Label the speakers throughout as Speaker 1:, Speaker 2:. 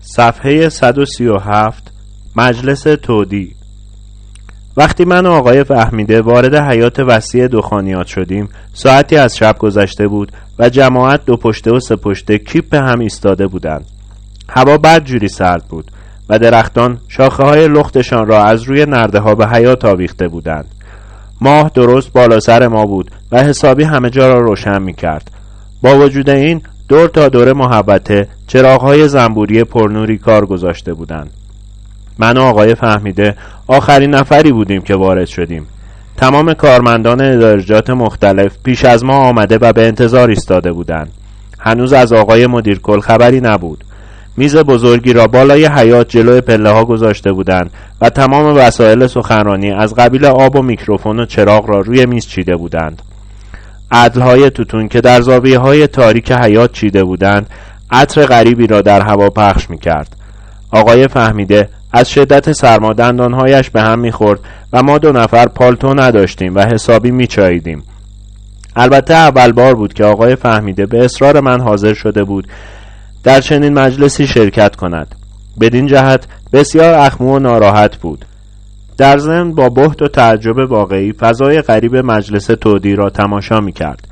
Speaker 1: صفحه 137 مجلس تودی. وقتی من و آقای فهمیده وارد حیات وسیع دخانیات شدیم ساعتی از شب گذشته بود و جماعت دو پشته و سه پشته کیپ هم ایستاده بودند. هوا بد جوری سرد بود و درختان شاخه های لختشان را از روی نرده ها به حیات آویخته بودند. ماه درست بالا سر ما بود و حسابی همه جا را روشن می کرد با وجود این دور تا دور محبته چراغهای زنبوری پرنوری کار گذاشته بودند. من و آقای فهمیده آخرین نفری بودیم که وارد شدیم. تمام کارمندان ادارجات مختلف پیش از ما آمده و به انتظار ایستاده بودند. هنوز از آقای مدیر کل خبری نبود. میز بزرگی را بالای حیات جلوی پله ها گذاشته بودند و تمام وسایل سخنرانی از قبیل آب و میکروفون و چراغ را روی میز چیده بودند. عدلهای توتون که در زاویه های تاریک حیات چیده بودند عطر غریبی را در هوا پخش می کرد. آقای فهمیده از شدت سرما دندانهایش به هم می‌خورد و ما دو نفر پالتو نداشتیم و حسابی میچاییدیم. البته اول بار بود که آقای فهمیده به اصرار من حاضر شده بود در چنین مجلسی شرکت کند. بدین جهت بسیار اخمو و ناراحت بود. در ضمن با بحت و تعجب واقعی فضای غریب مجلس تودی را تماشا می کرد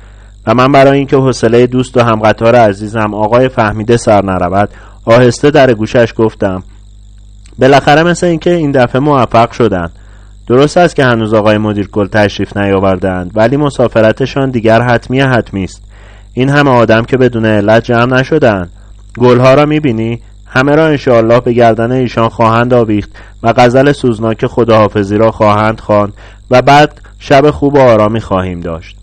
Speaker 1: و من برای اینکه حوصله دوست و همقطار عزیزم آقای فهمیده سر نرود آهسته در گوشش گفتم بالاخره مثل اینکه این دفعه موفق شدند. درست است که هنوز آقای مدیر کل تشریف نیاوردند ولی مسافرتشان دیگر حتمی حتمی است. این همه آدم که بدون علت جمع نشدند. گلها را می‌بینی؟ همه را انشاءالله به گردن ایشان خواهند آویخت و غزل سوزناک خداحافظی را خواهند خواند و بعد شب خوب و آرامی خواهیم داشت.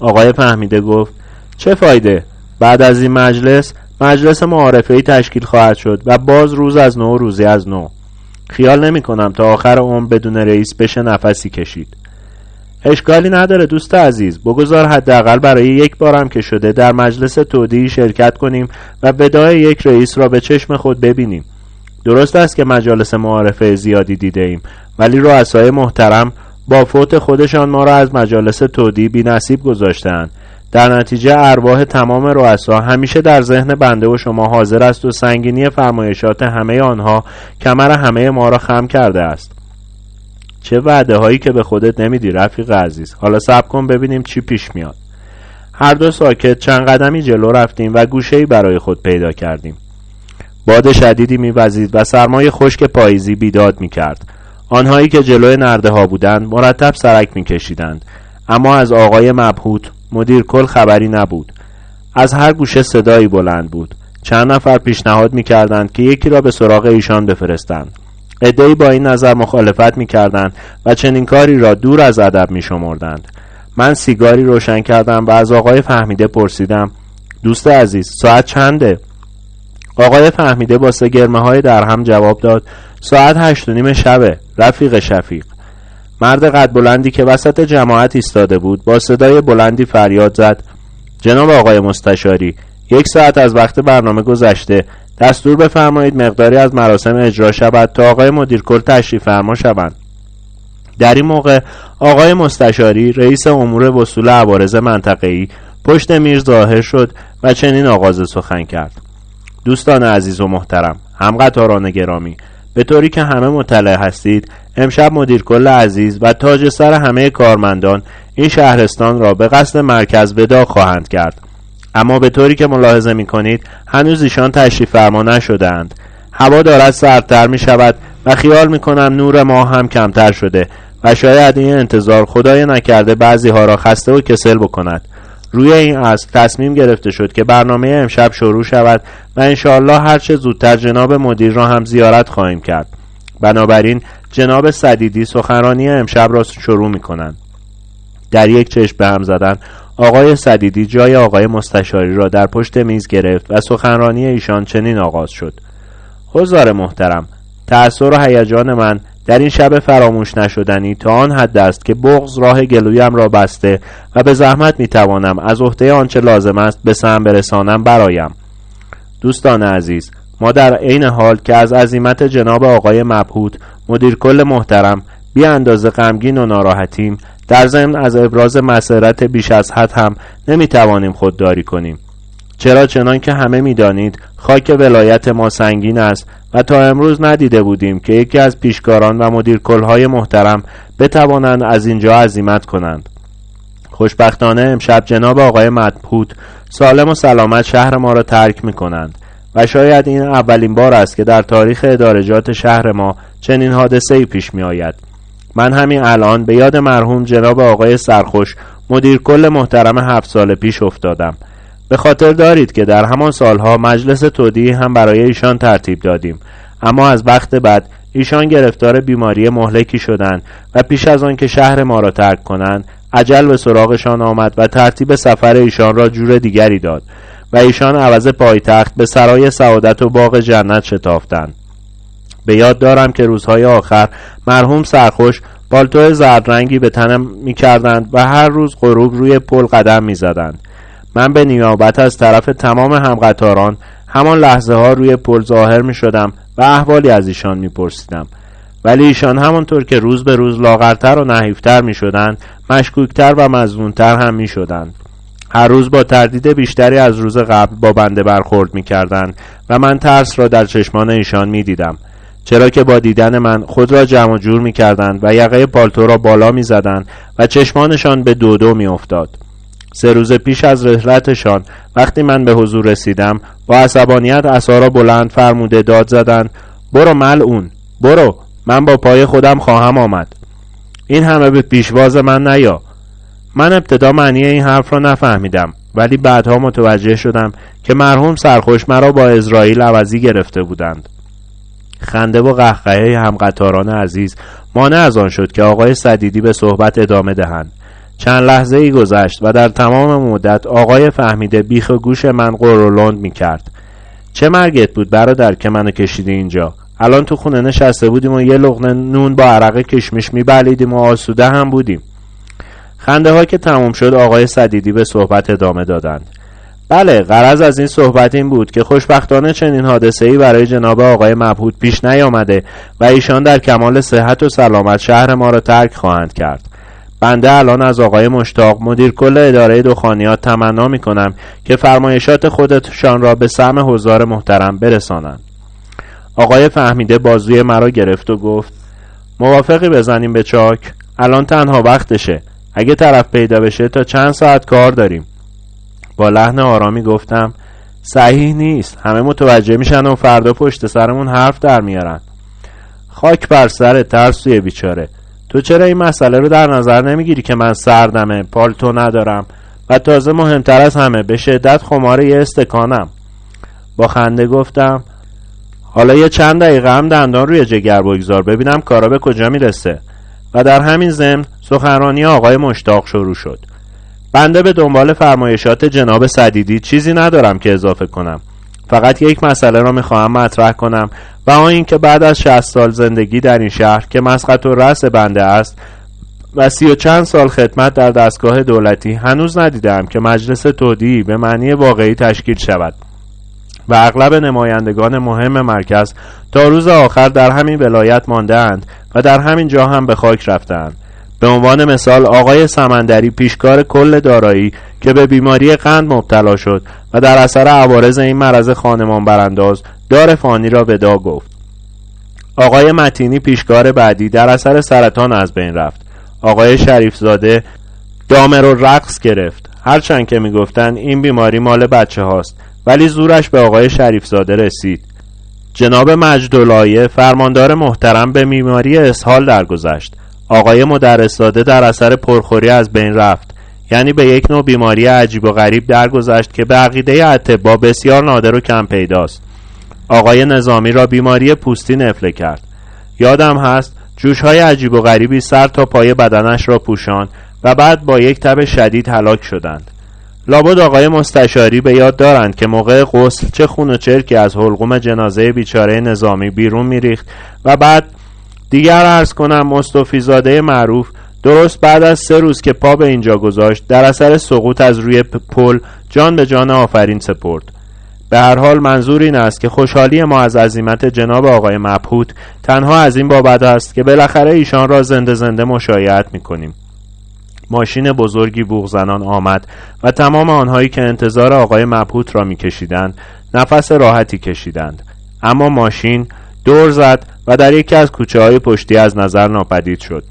Speaker 1: آقای فهمیده گفت چه فایده؟ بعد از این مجلس مجلس معارفه ای تشکیل خواهد شد و باز روز از نو روزی از نو. خیال نمی کنم تا آخر عمر بدون رئیس بشه نفسی کشید. اشکالی نداره دوست عزیز. بگذار حداقل برای یک بارم که شده در مجلس تودی شرکت کنیم و وداع یک رئیس را به چشم خود ببینیم. درست است که مجالس معارفه زیادی دیده ایم ولی رؤسای محترم با فوت خودشان ما را از مجالس تودی بی نصیب گذاشتند در نتیجه ارواح تمام رؤسا همیشه در ذهن بنده و شما حاضر است و سنگینی فرمایشات همه آنها کمر همه ما را خم کرده است. چه وعده هایی که به خودت نمیدی رفیق عزیز. حالا صبر کن ببینیم چی پیش میاد. هر دو ساکت چند قدمی جلو رفتیم و گوشهای برای خود پیدا کردیم. باد شدیدی میوزید و سرمای خشک پاییزی بیداد می‌کرد. آنهایی که جلوی نرده ها بودند مرتب سرک میکشیدند. اما از آقای مبهوت مدیر کل خبری نبود. از هر گوشه صدایی بلند بود. چند نفر پیشنهاد می‌کردند که یکی را به سراغ ایشان بفرستند. ادهی با این نظر مخالفت می‌کردند و چنین کاری را دور از ادب میشمردند. من سیگاری روشن کردم و از آقای فهمیده پرسیدم دوست عزیز ساعت چنده؟ آقای فهمیده با سه گرمه های در هم جواب داد ساعت هشت و نیم شبه رفیق شفیق. مرد قد بلندی که وسط جماعت ایستاده بود با صدای بلندی فریاد زد جناب آقای مستشاری یک ساعت از وقت برنامه گذشته دستور بفرمایید مقداری از مراسم اجرا شود تا آقای مدیر کل تشریف فرما شوند. در این موقع آقای مستشاری رئیس امور وصول عوارض منطقه‌ای پشت میر ظاهر شد و چنین آغاز سخن کرد. دوستان عزیز و محترم همقطاران گرامی به طوری که همه مطلع هستید امشب مدیر کل عزیز و تاج سر همه کارمندان این شهرستان را به قصد مرکز ودا خواهند کرد. اما به طوری که ملاحظه می کنید هنوز ایشان تشریف فرما نشدهاند. هوا دارد سردتر می شود و خیال می کنم نور ما هم کمتر شده و شاید این انتظار خدای نکرده بعضی ها را خسته و کسل بکند. روی این اصل تصمیم گرفته شد که برنامه امشب شروع شود و انشاءالله هرچه زودتر جناب مدیر را هم زیارت خواهیم کرد. بنابراین جناب صدیدی سخنرانی امشب را شروع می کنند در یک چشم به هم زدن آقای صدیدی جای آقای مستشاری را در پشت میز گرفت و سخنرانی ایشان چنین آغاز شد. حضار محترم تأثیر و هیجان من در این شب فراموش نشدنی تا آن حد است که بغز راه گلویم را بسته و به زحمت می توانم از عهده آنچه لازم است به سهم برسانم برایم. دوستان عزیز ما در عین حال که از عظیمت جناب آقای مبهوت مدیر کل محترم بی اندازه غمگین و ناراحتیم در ضمن از ابراز مسرت بیش از حد هم نمی توانیم خودداری کنیم. چرا؟ چنان که همه می‌دانید خاک ولایت ما سنگین است و تا امروز ندیده بودیم که یکی از پیشکاران و مدیر کلهای محترم بتوانند از اینجا عزیمت کنند. خوشبختانه امشب جناب آقای مدپوت سالم و سلامت شهر ما را ترک می کنند و شاید این اولین بار است که در تاریخ ادارجات شهر ما چنین حادثه ای پیش می آید من همین الان به یاد مرحوم جناب آقای سرخوش مدیر کل محترم هفت سال پیش افتادم. به خاطر دارید که در همان سالها مجلس تودی هم برای ایشان ترتیب دادیم. اما از وقت بعد ایشان گرفتار بیماری مهلکی شدند و پیش از آن که شهر ما را ترک کنند عجل به سراغشان آمد و ترتیب سفر ایشان را جور دیگری داد و ایشان عوض پایتخت به سرای سعادت و باغ جنت شتافتند. به یاد دارم که روزهای آخر مرحوم سرخوش پالتو زرد به تنم می کردند و هر روز غروب روی پل قدم می زدند. من به نیابت از طرف تمام همقطاران همان لحظه ها روی پل ظاهر می شدم و احوالی از ایشان می پرسیدم. ولی ایشان همانطور که روز به روز لاغرتر و نحیفتر می شدند مشکوکتر و مزنونتر هم می شدند. هر روز با تردید بیشتری از روز قبل با بنده برخورد می کردند و من ترس را در چشمان ایشان می دیدم. چرا که با دیدن من خود را جمع جور می کردند و یقه پالتو را بالا می زدند و چشمانشان به دو می افتاد. سه روز پیش از رحلتشان وقتی من به حضور رسیدم با عصبانیت اصا را بلند فرموده داد زدند برو ملعون برو من با پای خودم خواهم آمد. این همه به پیشواز من نیا. من ابتدا معنی این حرف را نفهمیدم ولی بعدها متوجه شدم که مرحوم سرخوش مرا با اسرائیل عوضی گرفته بودند. خنده و قهقهه همقطاران عزیز مانع از آن شد که آقای صدیدی به صحبت ادامه دهند. چند لحظه ای گذشت و در تمام مدت آقای فهمیده بیخ گوش من قرولند می کرد چه مرگت بود برادر که منو کشیدی اینجا؟ الان تو خونه نشسته بودیم و یه لغنه نون با عرق کشمش میبلیدیم و آسوده هم بودیم. خنده ها که تموم شد آقای صدیدی به صحبت ادامه دادند. بله غرض از این صحبت این بود که خوشبختانه چنین حادثه ای برای جناب آقای مبهود پیش نیامده و ایشان در کمال صحت و سلامت شهر ما را ترک خواهند کرد. بنده الان از آقای مشتاق مدیر کل اداره دخانیات تمنا می کنم که فرمایشات خودشان را به سهم حضار محترم برسانند. آقای فهمیده بازوی مرا گرفت و گفت موافقی بزنیم به چاک؟ الان تنها وقتشه. اگه طرف پیدا بشه تا چند ساعت کار داریم؟ با لحن آرامی گفتم صحیح نیست همه متوجه میشن و فردا پشت سرمون حرف در میارن. خاک بر سر ترسوی بیچاره. تو چرا این مسئله رو در نظر نمی‌گیری که من سردمه پالتو ندارم و تازه مهمتر از همه به شدت خمار یه استکانم؟ با خنده گفتم حالا یه چند دقیقه هم دندان روی جگر بگذار ببینم کارا به کجا می‌رسه. و در همین ضمن سخنرانی آقای مشتاق شروع شد. بنده به دنبال فرمایشات جناب صدیدی چیزی ندارم که اضافه کنم. فقط یک مسئله را می‌خواهم مطرح کنم و آن اینکه بعد از 60 سال زندگی در این شهر که مسقط و رأس بنده است و سی و چند سال خدمت در دستگاه دولتی هنوز ندیدم که مجلس تودی به معنی واقعی تشکیل شود و اغلب نمایندگان مهم مرکز تا روز آخر در همین ولایت ماندهاند و در همین جا هم به خاک رفتند به عنوان مثال آقای سمندری پیشکار کل دارایی که به بیماری قند مبتلا شد و در اثر عوارض این مرض خانمان برانداز دار فانی را ودا گفت. آقای متینی پیشکار بعدی در اثر سرطان از بین رفت. آقای شریفزاده دامر و رقص گرفت. هرچند که می‌گفتند این بیماری مال بچه هاست ولی زورش به آقای شریفزاده رسید. جناب مجدولایه فرماندار محترم به بیماری اسهال درگذشت. آقای مدرسزاده در اثر پرخوری از بین رفت. یعنی به یک نوع بیماری عجیب و غریب درگذشت که به عقیده اتبا بسیار نادر و کم پیداست. آقای نظامی را بیماری پوستی نفله کرد. یادم هست جوش های عجیب و غریبی سر تا پای بدنش را پوشان و بعد با یک تب شدید هلاک شدند. لابد آقای مستشاری به یاد دارند که موقع غسل چه خون و چرکی از حلقوم جنازه بیچاره نظامی بیرون میریخت و بعد دیگر عرض کنم مستفیزاده معروف درست بعد از سه روز که پا به اینجا گذاشت در اثر سقوط از روی پل جان به جان آفرین سپرد. به هر حال منظور این است که خوشحالی ما از عظیمت جناب آقای مبهوت تنها از این بابت است که بالاخره ایشان را زنده زنده مشایعت می‌کنیم. ماشین بزرگی بوغزنان آمد و تمام آنهایی که انتظار آقای مبهوت را میکشیدند نفس راحتی کشیدند. اما ماشین دور زد و در یکی از کوچه های پشتی از نظر ناپدید شد.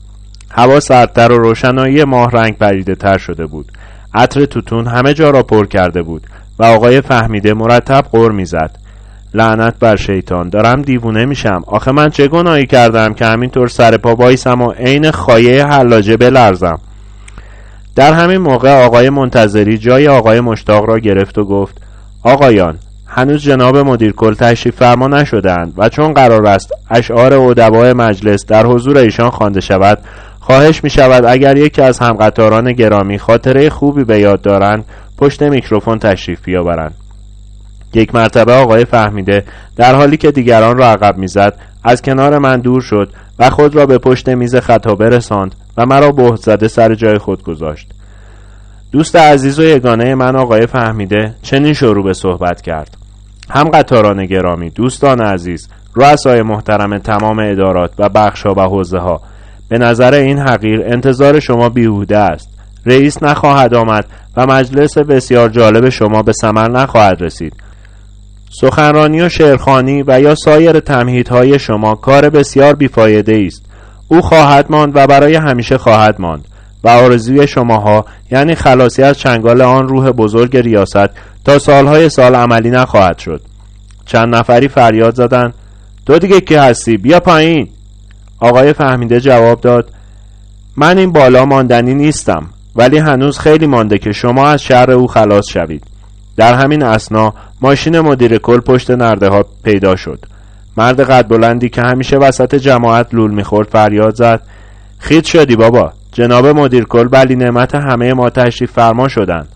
Speaker 1: هوا سردتر و روشنایی ماه رنگ پریده تر شده بود. عطر توتون همه جا را پر کرده بود و آقای فهمیده مرتب غور می‌زد. لعنت بر شیطان دارم دیوونه میشم. آخه من چه گناهی کردم که همینطور سر پا بایسم و عین خایه حلاجه بلرزم؟ در همین موقع آقای منتظری جای آقای مشتاق را گرفت و گفت آقایان هنوز جناب مدیر کل تشریف فرما نشدند و چون قرار است اشعار ادبای مجلس در حضور ایشان خوانده شود خواهش می شود اگر یکی از همقطاران گرامی خاطره خوبی به یاد دارند پشت میکروفون تشریف بیاورند. یک مرتبه آقای فهمیده در حالی که دیگران را عقب می‌زد از کنار من دور شد و خود را به پشت میز خطابه رساند و مرا بهت زده سر جای خود گذاشت. دوست عزیز و یگانه من آقای فهمیده چنین شروع به صحبت کرد. هم قطاران گرامی دوستان عزیز رؤسای محترم تمام ادارات و بخشها و حوزه ها به نظر این حقیر انتظار شما بیهوده است. رئیس نخواهد آمد و مجلس بسیار جالب شما به ثمر نخواهد رسید. سخنرانی و شعرخانی و یا سایر تمهیدهای شما کار بسیار بیفایده است. او خواهد ماند و برای همیشه خواهد ماند. و آرزوی شماها یعنی خلاصی از چنگال آن روح بزرگ ریاست تا سالهای سال عملی نخواهد شد. چند نفری فریاد زدند تو دیگه کی هستی؟ بیا پایین. آقای فهمیده جواب داد من این بالا ماندنی نیستم ولی هنوز خیلی مانده که شما از شهر او خلاص شوید. در همین اسنا ماشین مدیر کل پشت نرده ها پیدا شد. مرد قد بلندی که همیشه وسط جماعت لول می‌خورد فریاد زد خیت شدی بابا. جناب مدیر کل بلی نعمت همه ما تشریف فرما شدند.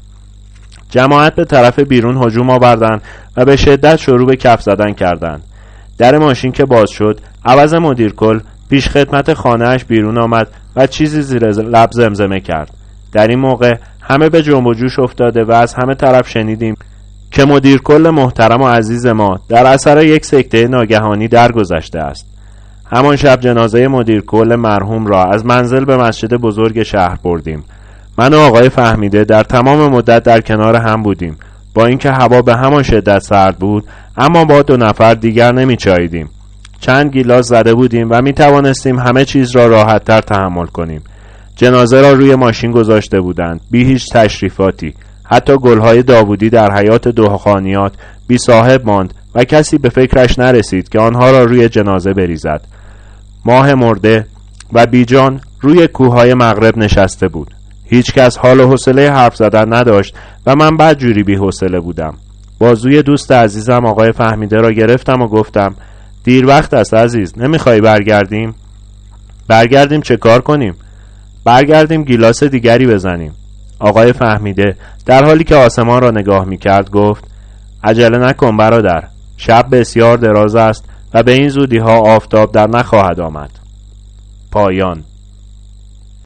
Speaker 1: جماعت به طرف بیرون هجوم آوردند و به شدت شروع به کف زدن کردند. در ماشین که باز شد عوض مدیر کل پیش خدمت خانهاش بیرون آمد و چیزی زیر لب زمزمه کرد. در این موقع همه به جنب و جوش افتاده و از همه طرف شنیدیم که مدیر کل محترم و عزیز ما در اثر یک سکته ناگهانی درگذشته است. همان شب جنازه مدیر کل مرحوم را از منزل به مسجد بزرگ شهر بردیم. من و آقای فهمیده در تمام مدت در کنار هم بودیم. با اینکه هوا به همان شدت سرد بود اما با دو نفر دیگر نمی چاییدیم. چند گیلاس زده بودیم و می توانستیم همه چیز را راحت تر تحمل کنیم. جنازه را روی ماشین گذاشته بودند. بی هیچ تشریفاتی. حتی گلهای داوودی در حیات دهخانیات بی صاحب ماند و کسی به فکرش نرسید که آنها را روی جنازه بریزد. ماه مرده و بیجان روی کوههای مغرب نشسته بود. هیچ کس حال و حوصله حرف زدن نداشت و من بعد جوری بی حوصله بودم بازوی دوست عزیزم آقای فهمیده را گرفتم و گفتم دیر وقت است عزیز نمی‌خوای برگردیم؟ برگردیم چه کار کنیم؟ برگردیم گیلاس دیگری بزنیم. آقای فهمیده در حالی که آسمان را نگاه می کرد گفت عجله نکن برادر شب بسیار دراز است و به این زودی ها آفتاب در نخواهد آمد. پایان